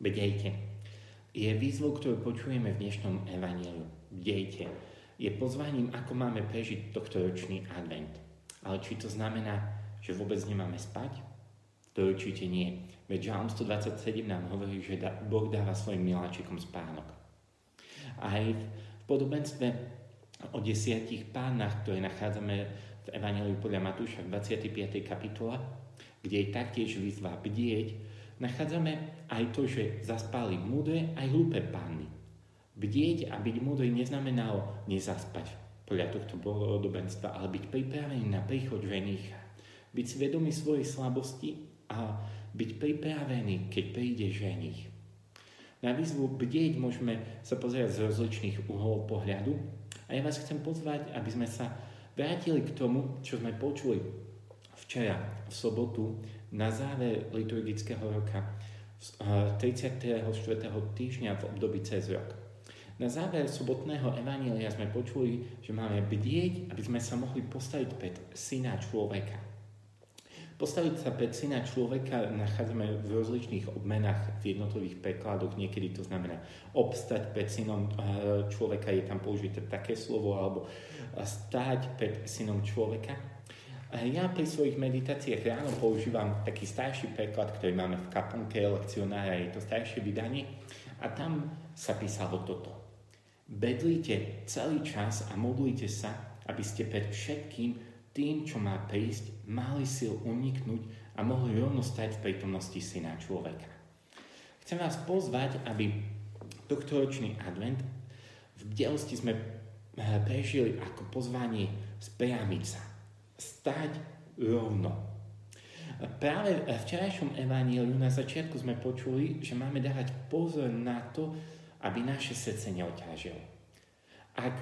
Bdejte. Je výzvou, ktorú počujeme v dnešnom evaníliu. Bdejte. Je pozvaním, ako máme prežiť tohto ročný advent. Ale či to znamená, že vôbec nemáme spať? To určite nie. Veď Žalm 127 nám hovorí, že Boh dáva svojim miláčikom spánok. Aj v podobenstve o desiatich pánach, ktoré nachádzame v Evangeliu podľa Matúša v 25. kapitole, kde je taktiež výzva bdieť, nachádzame aj to, že zaspali múdre aj hlúpe pány. Bdieť a byť múdry neznamenalo nezaspať podľa tohto podobenstva, ale byť pripravený na príchod ženícha. Byť svedomý svojej slabosti a byť pripravený, keď príde ženích. Na výzvu bdieť môžeme sa pozerať z rozličných uhlov pohľadu a ja vás chcem pozvať, aby sme sa vrátili k tomu, čo sme počuli včera, v sobotu, na záver liturgického roka 34. týždňa v období cez rok. Na záver sobotného evanília sme počuli, že máme bdieť, aby sme sa mohli postaviť pred syna človeka. Postaviť sa pred syna človeka nachádzame v rozličných obmenách v jednotlivých prekladoch. Niekedy to znamená obstať pred synom človeka, je tam použité také slovo, alebo stáť pred synom človeka. Ja pri svojich meditáciách ráno používam taký starší preklad, ktorý máme v kaponke lekcionára, je to staršie vydanie a tam sa písalo toto. Bedlite celý čas a modlite sa, aby ste pred všetkým tým, čo má prísť, mali sil uniknúť a mohli rovno stať v prítomnosti syna človeka. Chcem vás pozvať, aby tohtoročný advent v bdelosti sme eh, prežili ako pozvanie spriamiť sa stať rovno. Práve v včerajšom evaníliu na začiatku sme počuli, že máme dávať pozor na to, aby naše srdce neoťažilo. Ak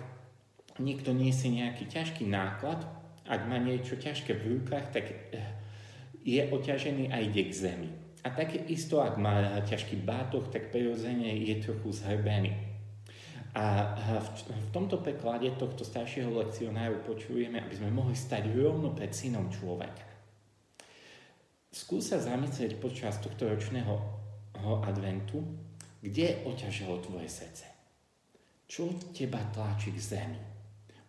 niekto niesie nejaký ťažký náklad, ak má niečo ťažké v rukách, tak eh, je oťažený a ide k zemi. A také isto, ak má ťažký bátoch, tak prirodzene je trochu zhrbený. A v tomto preklade tohto staršieho lekcionáru počujeme, aby sme mohli stať rovno pred synom človeka. Skús sa zamyslieť počas tohto ročného adventu, kde oťažilo tvoje srdce. Čo teba tlačí k zemi?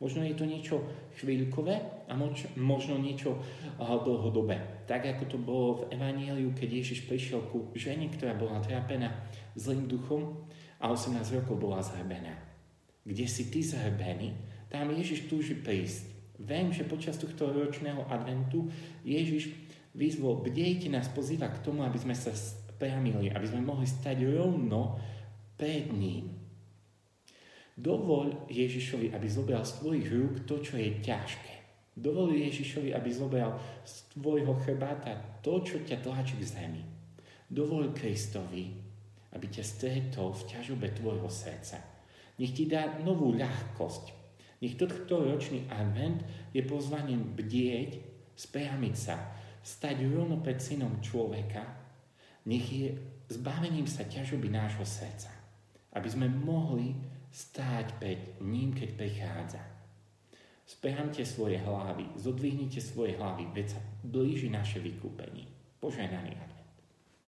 Možno je to niečo chvíľkové a moč, možno niečo dlhodobé. Tak ako to bolo v Evaníliu, keď Ježiš prišiel ku žene, ktorá bola trápená zlým duchom a 18 rokov bola zhrbená. Kde si ty zhrbený, tam Ježiš túži prísť. Viem, že počas tohto ročného adventu Ježiš výzvol, bdejte nás pozýva k tomu, aby sme sa spramili, aby sme mohli stať rovno pred ním. Dovol Ježišovi, aby zobral z tvojich rúk to, čo je ťažké. Dovol Ježišovi, aby zobral z tvojho chrbáta to, čo ťa tlačí k zemi. Dovol Kristovi, aby ťa stretol v ťažobe tvojho srdca. Nech ti dá novú ľahkosť. Nech toto ročný advent je pozvaním bdieť, spramiť sa, stať rovno pred synom človeka. Nech je zbavením sa ťažoby nášho srdca. Aby sme mohli stáť pred ním, keď prichádza. Správte svoje hlavy, zodvihnite svoje hlavy, veď sa blíži naše vykúpenie. Požehnaný